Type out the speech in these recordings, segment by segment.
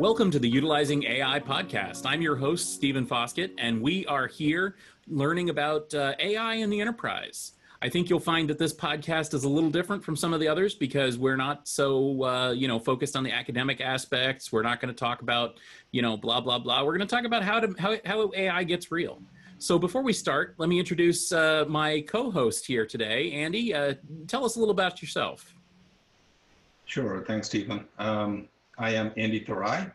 Welcome to the Utilizing AI podcast. I'm your host, Stephen Foskett, and we are here learning about uh, AI in the enterprise. I think you'll find that this podcast is a little different from some of the others because we're not so, uh, you know, focused on the academic aspects. We're not going to talk about, you know, blah blah blah. We're going to talk about how to how, how AI gets real. So before we start, let me introduce uh, my co-host here today, Andy. Uh, tell us a little about yourself. Sure. Thanks, Stephen. Um, I am Andy Thurai,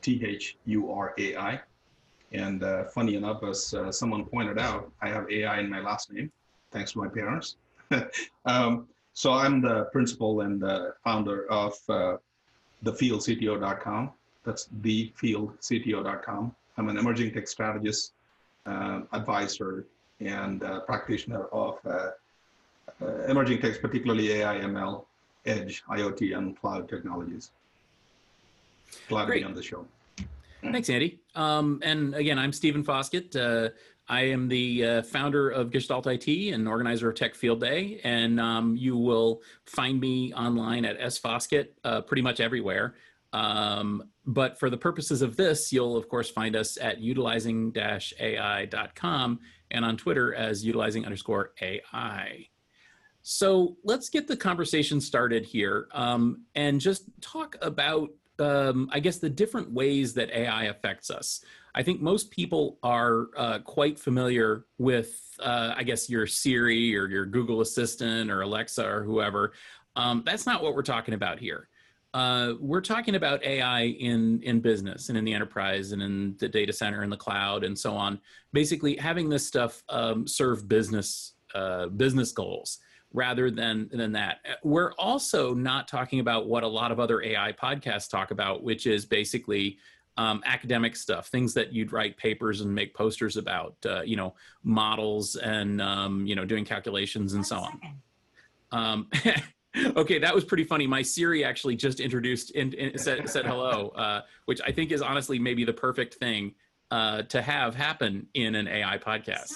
T H U R A I. And uh, funny enough, as uh, someone pointed out, I have AI in my last name, thanks to my parents. um, so I'm the principal and the founder of uh, thefieldcto.com. That's thefieldcto.com. I'm an emerging tech strategist, uh, advisor, and uh, practitioner of uh, uh, emerging techs, particularly AI, ML, edge, IoT, and cloud technologies. Glad Great. to be on the show. Thanks, Andy. Um, and again, I'm Stephen Foskett. Uh, I am the uh, founder of Gestalt IT and organizer of Tech Field Day. And um, you will find me online at S Foskett uh, pretty much everywhere. Um, but for the purposes of this, you'll of course find us at utilizing-ai.com and on Twitter as utilizing underscore AI. So let's get the conversation started here um, and just talk about um, I guess, the different ways that AI affects us. I think most people are uh, quite familiar with, uh, I guess, your Siri or your Google Assistant or Alexa or whoever. Um, that's not what we're talking about here. Uh, we're talking about AI in in business and in the enterprise and in the data center and the cloud and so on. Basically, having this stuff um, serve business uh, business goals rather than than that. We're also not talking about what a lot of other AI podcasts talk about, which is basically um, academic stuff, things that you'd write papers and make posters about, uh, you know, models and um, you know doing calculations and so on. Um, okay, that was pretty funny. My Siri actually just introduced and said said hello, uh, which I think is honestly maybe the perfect thing uh, to have happen in an AI podcast.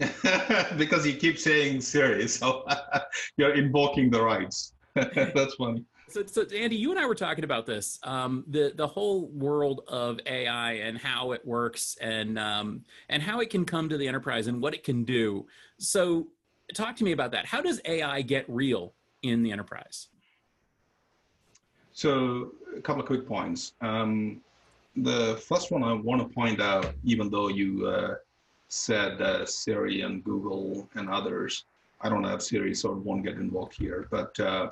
Because you keep saying Siri, so you're invoking the rights. That's funny. So, so, Andy, you and I were talking about this, um, the the whole world of AI and how it works, and um, and how it can come to the enterprise and what it can do. So, talk to me about that. How does AI get real in the enterprise? So, a couple of quick points. Um, the first one I want to point out, even though you uh, said uh, Siri and Google and others. I don't have Siri, so it won't get involved here. But uh,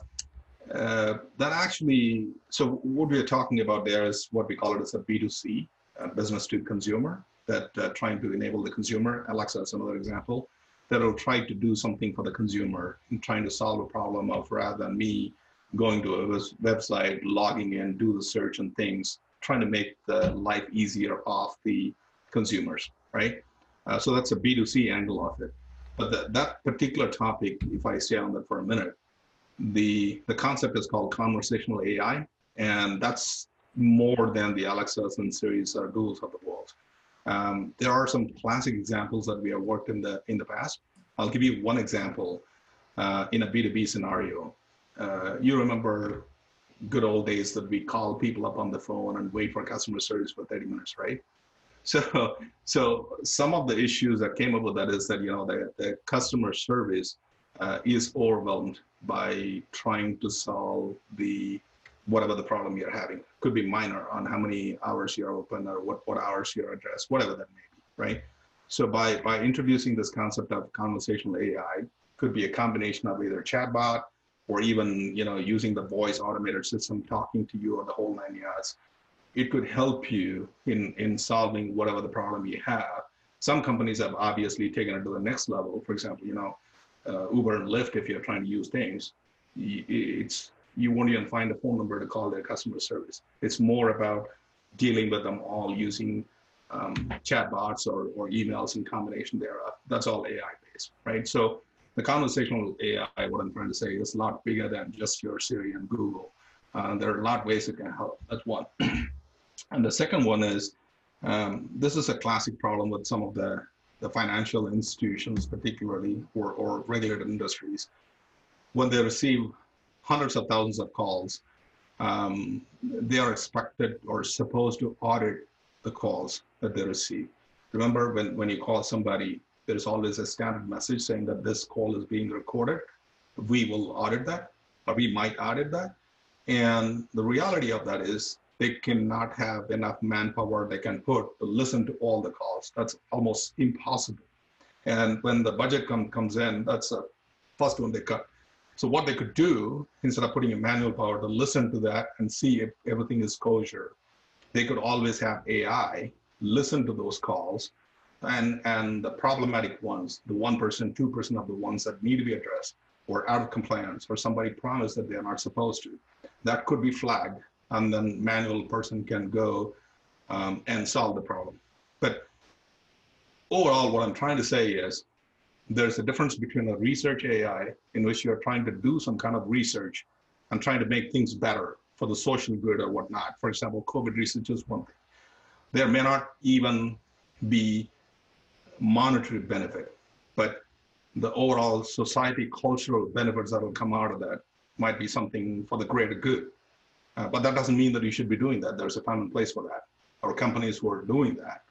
uh, that actually, so what we're talking about there is what we call it as a B2C, uh, business to consumer, that uh, trying to enable the consumer. Alexa is another example that will try to do something for the consumer and trying to solve a problem of rather than me going to a website, logging in, do the search and things, trying to make the life easier of the consumers, right? Uh, so that's a B2C angle of it. But the, that particular topic, if I stay on that for a minute, the, the concept is called conversational AI, and that's more than the Alexas and Siris or Googles of the world. Um, there are some classic examples that we have worked in the in the past. I'll give you one example uh, in a B2B scenario. Uh, you remember good old days that we call people up on the phone and wait for customer service for 30 minutes, right? So, so some of the issues that came up with that is that you know the, the customer service uh, is overwhelmed by trying to solve the whatever the problem you're having. Could be minor on how many hours you're open or what what hours you're addressed, whatever that may be, right? So by by introducing this concept of conversational AI, could be a combination of either chatbot or even you know using the voice automated system talking to you or the whole nine yards it could help you in, in solving whatever the problem you have. Some companies have obviously taken it to the next level. For example, you know, uh, Uber and Lyft, if you're trying to use things, it's you won't even find a phone number to call their customer service. It's more about dealing with them all using um, chatbots or, or emails in combination thereof. That's all AI based, right? So the conversational AI, what I'm trying to say, is a lot bigger than just your Siri and Google. Uh, there are a lot of ways it can help. That's one. And the second one is um, this is a classic problem with some of the, the financial institutions, particularly, or, or regulated industries. When they receive hundreds of thousands of calls, um, they are expected or supposed to audit the calls that they receive. Remember when, when you call somebody, there's always a standard message saying that this call is being recorded. We will audit that, or we might audit that. And the reality of that is they cannot have enough manpower they can put to listen to all the calls. That's almost impossible. And when the budget come, comes in, that's the first one they cut. So what they could do, instead of putting a manual power to listen to that and see if everything is kosher, they could always have AI listen to those calls and, and the problematic ones, the 1%, 2% of the ones that need to be addressed or out of compliance or somebody promised that they're not supposed to, that could be flagged and then manual person can go um, and solve the problem. But overall, what I'm trying to say is there's a difference between a research AI in which you're trying to do some kind of research and trying to make things better for the social good or whatnot. For example, COVID research is one thing. There may not even be monetary benefit, but the overall society cultural benefits that will come out of that might be something for the greater good. Uh, but that doesn't mean that you should be doing that. There's a time and place for that, or companies who are doing that.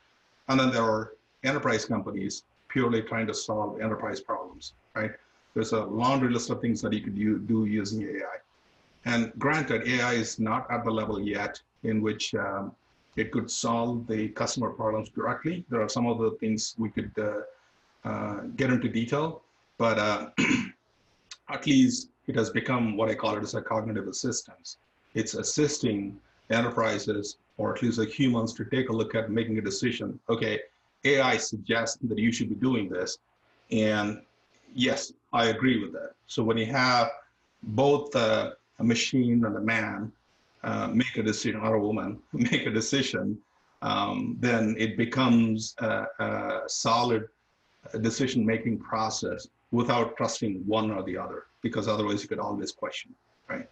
And then there are enterprise companies purely trying to solve enterprise problems, right? There's a laundry list of things that you could do using AI. And granted, AI is not at the level yet in which um, it could solve the customer problems directly. There are some of the things we could uh, uh, get into detail, but uh, at least it has become what I call it as a cognitive assistance. It's assisting enterprises or at least the humans to take a look at making a decision. Okay, AI suggests that you should be doing this. And yes, I agree with that. So when you have both uh, a machine and a man uh, make a decision, or a woman make a decision, um, then it becomes a, a solid decision-making process without trusting one or the other, because otherwise you could always question, right?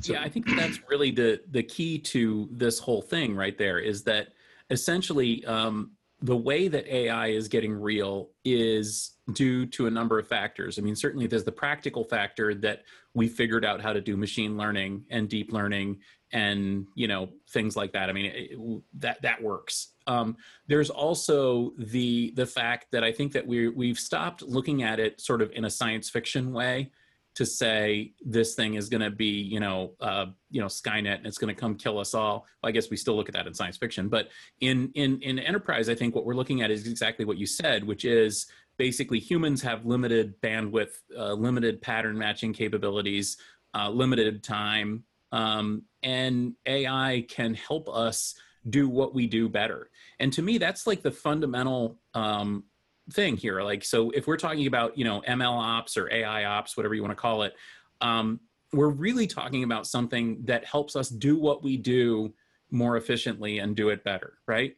So, yeah, I think that's really the the key to this whole thing right there is that essentially um, the way that AI is getting real is due to a number of factors. I mean, certainly there's the practical factor that we figured out how to do machine learning and deep learning and you know things like that. I mean, it, that that works. Um, there's also the the fact that I think that we we've stopped looking at it sort of in a science fiction way to say this thing is going to be, you know, uh, you know, Skynet and it's going to come kill us all. Well, I guess we still look at that in science fiction, but in in in enterprise, I think what we're looking at is exactly what you said, which is basically humans have limited bandwidth, uh, limited pattern matching capabilities, uh, limited time, um, and AI can help us do what we do better. And to me, that's like the fundamental um, thing here. Like, so if we're talking about, you know, ML ops or AI ops, whatever you want to call it, um, we're really talking about something that helps us do what we do more efficiently and do it better, right?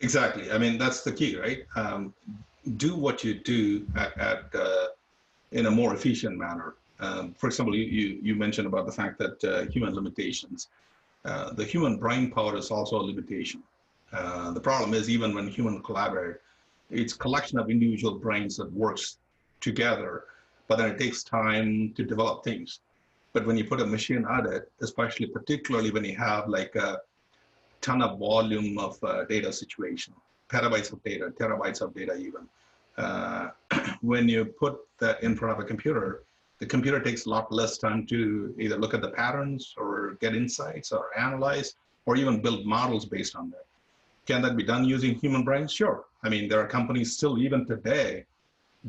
Exactly. I mean, that's the key, right? Um, do what you do at, at uh, in a more efficient manner. Um, for example, you, you, you, mentioned about the fact that uh, human limitations. Uh, the human brain power is also a limitation. Uh, the problem is even when human collaborate, it's collection of individual brains that works together, but then it takes time to develop things. But when you put a machine at it, especially particularly when you have like a ton of volume of uh, data situation, petabytes of data, terabytes of data even, uh, when you put that in front of a computer, the computer takes a lot less time to either look at the patterns or get insights or analyze or even build models based on that. Can that be done using human brains? Sure. I mean, there are companies still even today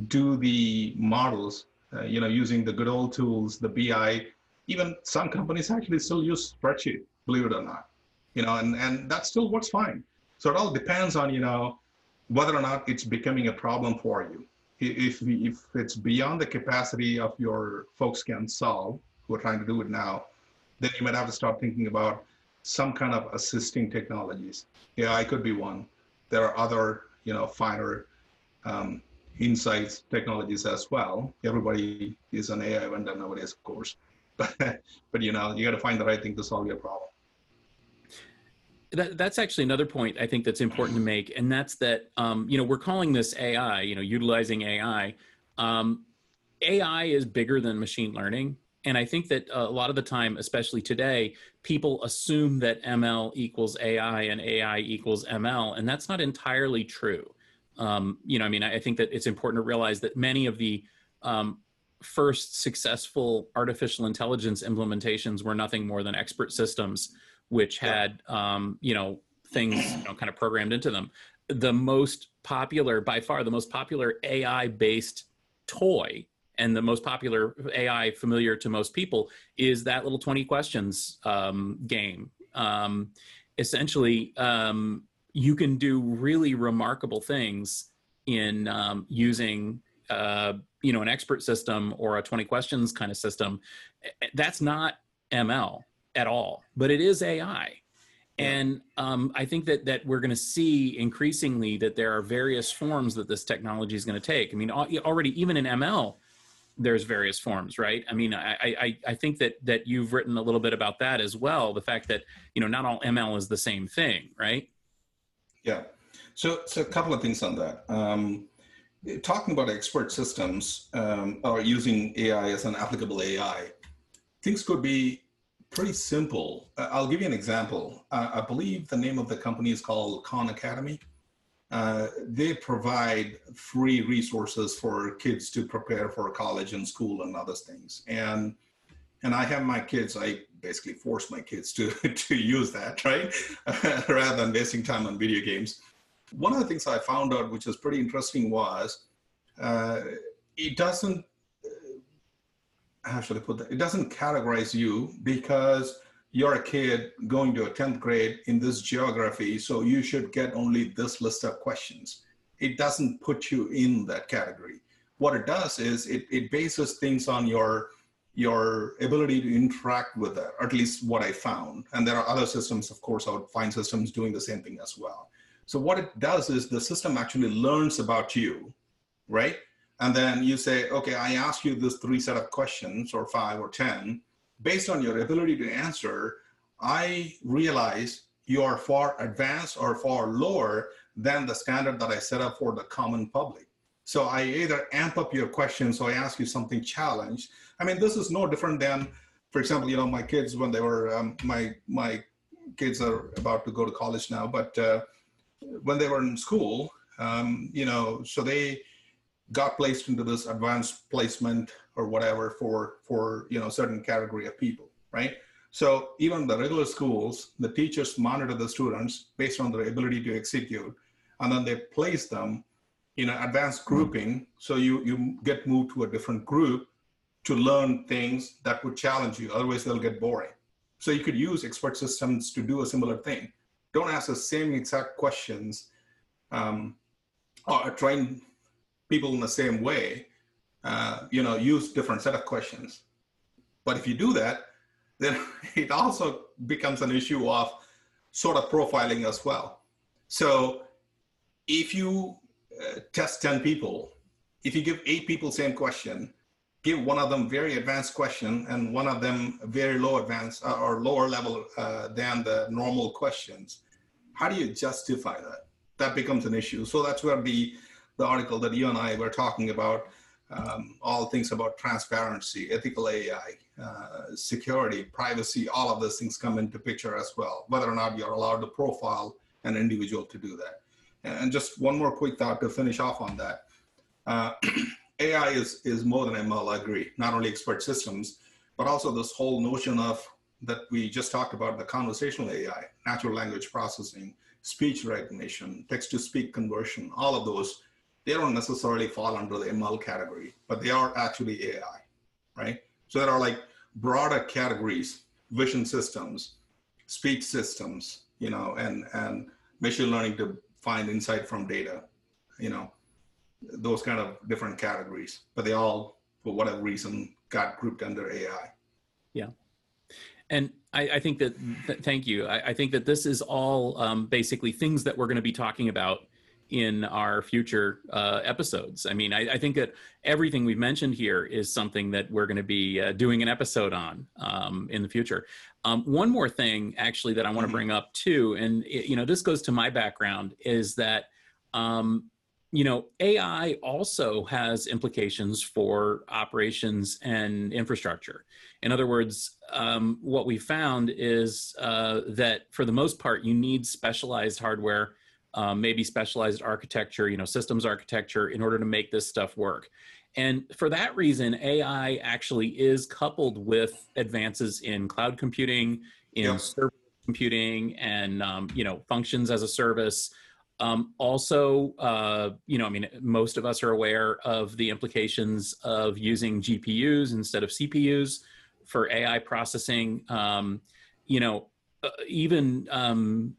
do the models, uh, you know, using the good old tools, the BI. Even some companies actually still use spreadsheet, believe it or not. You know, and, and that still works fine. So it all depends on, you know, whether or not it's becoming a problem for you. If, if it's beyond the capacity of your folks can solve, who are trying to do it now, then you might have to start thinking about some kind of assisting technologies. Yeah, I could be one. There are other, you know, finer um, insights technologies as well. Everybody is an AI vendor nowadays, of course. But, you know, you got to find the right thing to solve your problem. That, that's actually another point I think that's important to make, and that's that um, you know we're calling this AI, you know, utilizing AI. Um, AI is bigger than machine learning, and I think that a lot of the time, especially today, people assume that ML equals AI and AI equals ML, and that's not entirely true. Um, you know, I mean, I think that it's important to realize that many of the um, first successful artificial intelligence implementations were nothing more than expert systems, which had, um, you know, things you know, kind of programmed into them. The most popular, by far, the most popular AI based toy and the most popular AI familiar to most people is that little 20 questions um, game. Um, essentially, um, you can do really remarkable things in um, using uh, you know an expert system or a 20 questions kind of system. That's not ml at all but it is ai and um, i think that that we're going to see increasingly that there are various forms that this technology is going to take. I mean already even in ml there's various forms right i mean I, I i think that that you've written a little bit about that as well the fact that you know not all ml is the same thing right yeah so so a couple of things on that um, talking about expert systems um, or using AI as an applicable AI, things could be pretty simple. Uh, I'll give you an example. Uh, I believe the name of the company is called Khan Academy. Uh, they provide free resources for kids to prepare for college and school and other things. And and I have my kids. I basically force my kids to to use that, right, rather than wasting time on video games. One of the things I found out, which is pretty interesting, was uh, it doesn't, uh, how should I put that? It doesn't categorize you because you're a kid going to a 10th grade in this geography, so you should get only this list of questions. It doesn't put you in that category. What it does is it, it bases things on your your ability to interact with that, or at least what I found. And there are other systems, of course, I would find systems doing the same thing as well. So what it does is the system actually learns about you, right? And then you say, okay, I ask you this three set of questions or five or 10. Based on your ability to answer, I realize you are far advanced or far lower than the standard that I set up for the common public. So I either amp up your questions or I ask you something challenged. I mean, this is no different than, for example, you know, my kids when they were um, my my kids are about to go to college now, but uh, when they were in school, um, you know, so they got placed into this advanced placement or whatever for for you know certain category of people, right? So even the regular schools, the teachers monitor the students based on their ability to execute, and then they place them in an advanced grouping. So you you get moved to a different group to learn things that would challenge you. Otherwise, they'll get boring. So you could use expert systems to do a similar thing don't ask the same exact questions um, or train people in the same way. Uh, you know, use different set of questions. But if you do that, then it also becomes an issue of sort of profiling as well. So if you uh, test 10 people, if you give eight people same question, give one of them very advanced question and one of them very low advanced uh, or lower level uh, than the normal questions. How do you justify that? That becomes an issue. So that's where the the article that you and I were talking about, um, all things about transparency, ethical AI, uh, security, privacy, all of those things come into picture as well. Whether or not you're allowed to profile an individual to do that. And just one more quick thought to finish off on that. Uh, AI is, is more than ML, I agree, not only expert systems, but also this whole notion of that we just talked about, the conversational AI, natural language processing, speech recognition, text to speak conversion, all of those, they don't necessarily fall under the ML category, but they are actually AI, right? So there are like broader categories, vision systems, speech systems, you know, and, and machine learning to find insight from data, you know, those kind of different categories, but they all, for whatever reason, got grouped under AI. Yeah. And I, I think that, th- thank you. I, I, think that this is all um, basically things that we're going to be talking about in our future uh, episodes. I mean, I, I, think that everything we've mentioned here is something that we're going to be uh, doing an episode on um, in the future. Um, one more thing, actually, that I want to mm-hmm. bring up too, and it, you know, this goes to my background, is that um, you know, AI also has implications for operations and infrastructure. In other words, um, what we found is uh, that for the most part, you need specialized hardware, um, maybe specialized architecture, you know, systems architecture in order to make this stuff work. And for that reason, AI actually is coupled with advances in cloud computing, in yep. server computing, and um, you know, functions as a service. Um, also, uh, you know, I mean, most of us are aware of the implications of using GPUs instead of CPUs for AI processing. Um, you know, uh, even um,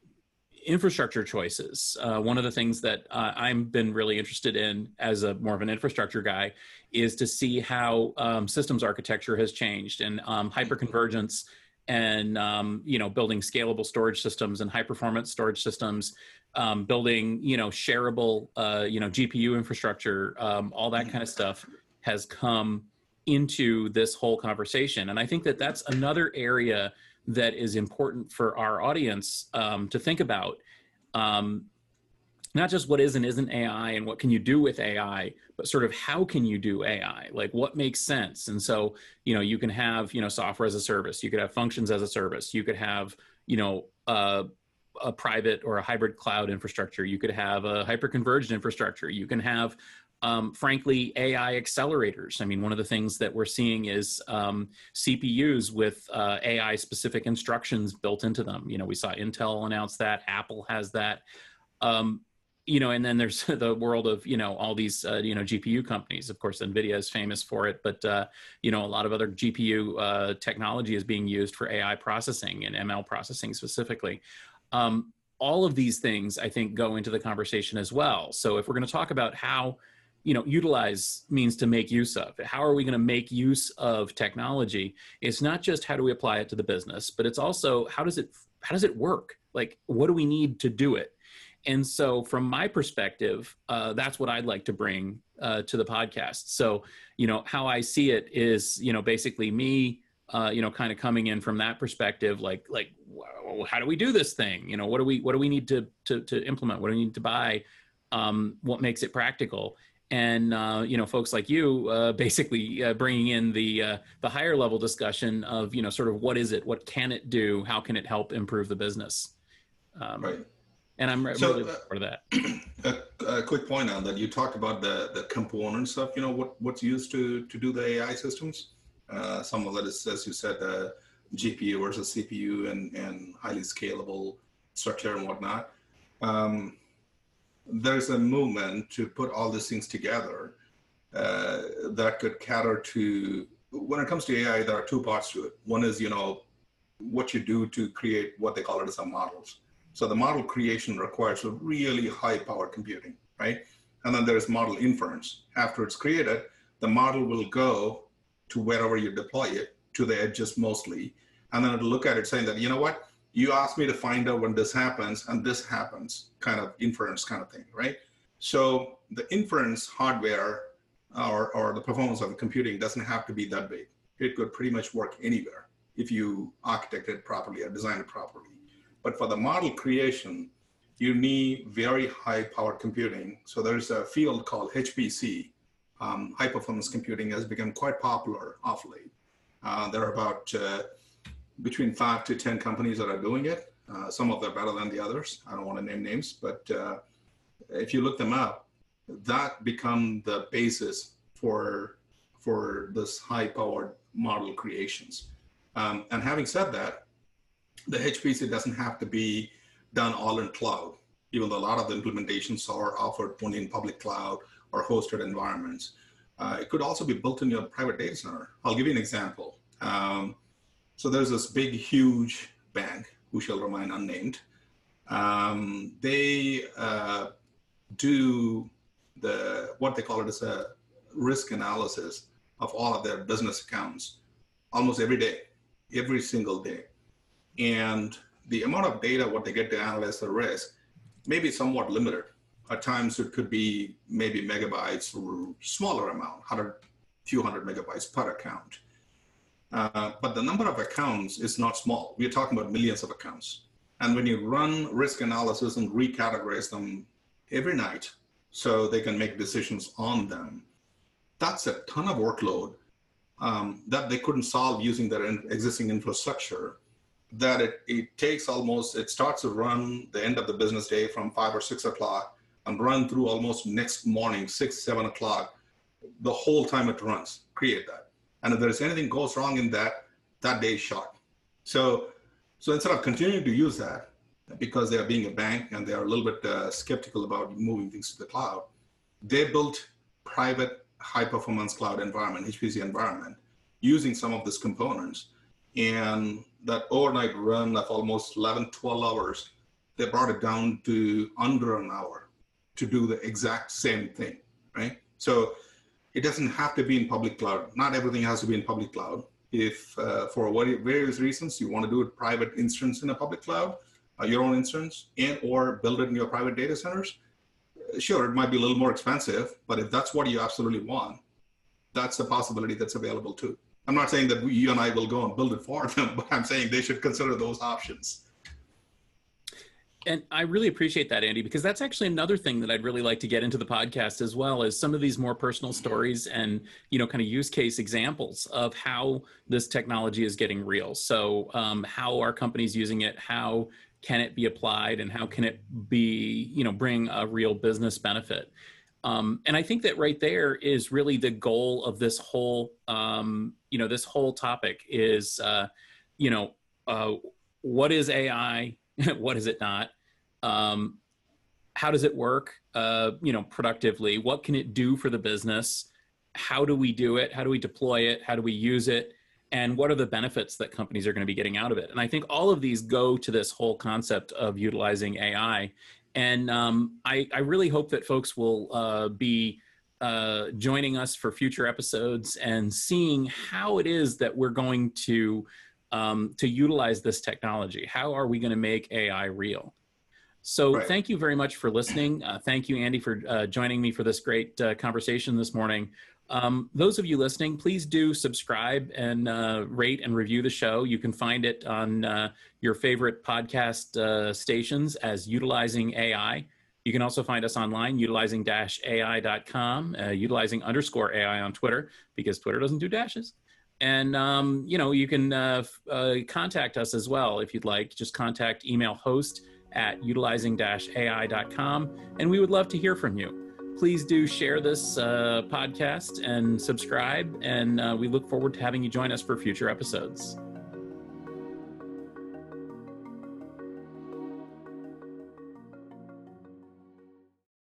infrastructure choices. Uh, one of the things that uh, I've been really interested in as a more of an infrastructure guy is to see how um, systems architecture has changed and um, hyperconvergence and um, you know building scalable storage systems and high performance storage systems um, building you know shareable uh, you know gpu infrastructure um, all that kind of stuff has come into this whole conversation and i think that that's another area that is important for our audience um, to think about. Um, not just what is and isn't ai and what can you do with ai but sort of how can you do ai like what makes sense? And so you know you can have you know software as a service. You could have functions as a service. You could have you know a private or a hybrid cloud infrastructure. You could have a hyperconverged infrastructure. You can have, um, frankly, AI accelerators. I mean, one of the things that we're seeing is um, CPUs with uh, AI specific instructions built into them. You know, we saw Intel announce that, Apple has that. Um, you know, and then there's the world of you know all these uh, you know GPU companies. Of course, Nvidia is famous for it, but uh, you know a lot of other GPU uh, technology is being used for AI processing and ML processing specifically. Um, all of these things, I think, go into the conversation as well. So if we're going to talk about how, you know, utilize means to make use of, how are we going to make use of technology? It's not just how do we apply it to the business, but it's also how does it how does it work? Like, what do we need to do it? And so, from my perspective, uh, that's what I'd like to bring uh, to the podcast. So, you know, how I see it is, you know, basically me uh, you know, kind of coming in from that perspective, like like how do we do this thing? You know, what do we what do we need to to, to implement? What do we need to buy? Um, what makes it practical? And uh, you know, folks like you, uh, basically uh, bringing in the uh, the higher level discussion of you know, sort of what is it? What can it do? How can it help improve the business? Um, right. And I'm so, really for uh, that. A, a, quick point on that. You talked about the the components of you know what what's used to to do the AI systems. Uh, some of that is, as you said, uh, GPU versus CPU and, and highly scalable structure and whatnot. Um, there's a movement to put all these things together uh, that could cater to, when it comes to AI, there are two parts to it. One is, you know, what you do to create what they call it as a models. So the model creation requires a really high power computing, right? And then there's model inference. After it's created, the model will go to wherever you deploy it, to the edges mostly. And then it'll look at it saying that, you know what, you asked me to find out when this happens and this happens, kind of inference kind of thing, right? So the inference hardware or, or the performance of the computing doesn't have to be that big. It could pretty much work anywhere if you architect it properly or design it properly. But for the model creation, you need very high power computing. So there's a field called HPC, um, high performance computing has become quite popular off late. Uh, there are about uh, between five to 10 companies that are doing it. Uh, some of them are better than the others. I don't want to name names, but uh, if you look them up, that become the basis for, for this high powered model creations. Um, and having said that, the HPC doesn't have to be done all in cloud, even though a lot of the implementations are offered only in public cloud or hosted environments. Uh, it could also be built in your private data center. I'll give you an example. Um, so there's this big, huge bank, who shall remain unnamed. Um, they uh, do the what they call it is a risk analysis of all of their business accounts almost every day, every single day. And the amount of data what they get to analyze the risk may be somewhat limited at times it could be maybe megabytes or smaller amount, hundred, few hundred megabytes per account. Uh, but the number of accounts is not small. We're talking about millions of accounts. And when you run risk analysis and recategorize them every night, so they can make decisions on them. That's a ton of workload um, that they couldn't solve using their in- existing infrastructure. That it, it takes almost, it starts to run the end of the business day from five or six o'clock and run through almost next morning, six, seven o'clock, the whole time it runs, create that. And if there's anything goes wrong in that, that day is shot. So, so instead of continuing to use that, because they are being a bank and they are a little bit uh, skeptical about moving things to the cloud, they built private high performance cloud environment, HPC environment, using some of these components. And that overnight run of almost 11, 12 hours, they brought it down to under an hour to do the exact same thing, right? So it doesn't have to be in public cloud. Not everything has to be in public cloud. If uh, for various reasons you want to do a private instance in a public cloud, uh, your own instance, and or build it in your private data centers, sure, it might be a little more expensive, but if that's what you absolutely want, that's a possibility that's available too. I'm not saying that you and I will go and build it for them, but I'm saying they should consider those options. And I really appreciate that, Andy, because that's actually another thing that I'd really like to get into the podcast as well as some of these more personal stories and, you know, kind of use case examples of how this technology is getting real. So, um, how are companies using it? How can it be applied and how can it be you know bring a real business benefit um, and i think that right there is really the goal of this whole um, you know this whole topic is uh, you know uh, what is ai what is it not um, how does it work uh, you know productively? What can it do for the business? How do we do it? How do we deploy it? How do we use it? And what are the benefits that companies are going to be getting out of it? And i think all of these go to this whole concept of utilizing ai and um, I, I, really hope that folks will uh, be uh, joining us for future episodes and seeing how it is that we're going to um, to utilize this technology. How are we going to make ai real so right. thank you very much for listening uh, thank you andy for uh, joining me for this great uh, conversation this morning um, those of you listening, please do subscribe and uh, rate and review the show. You can find it on uh, your favorite podcast uh, stations as Utilizing AI. You can also find us online, utilizing ai.com, uh, utilizing underscore AI on Twitter, because Twitter doesn't do dashes. And, um, you know, you can uh, uh, contact us as well if you'd like. Just contact email host at utilizing ai.com, and we would love to hear from you please do share this uh, podcast and subscribe. And uh, we look forward to having you join us for future episodes.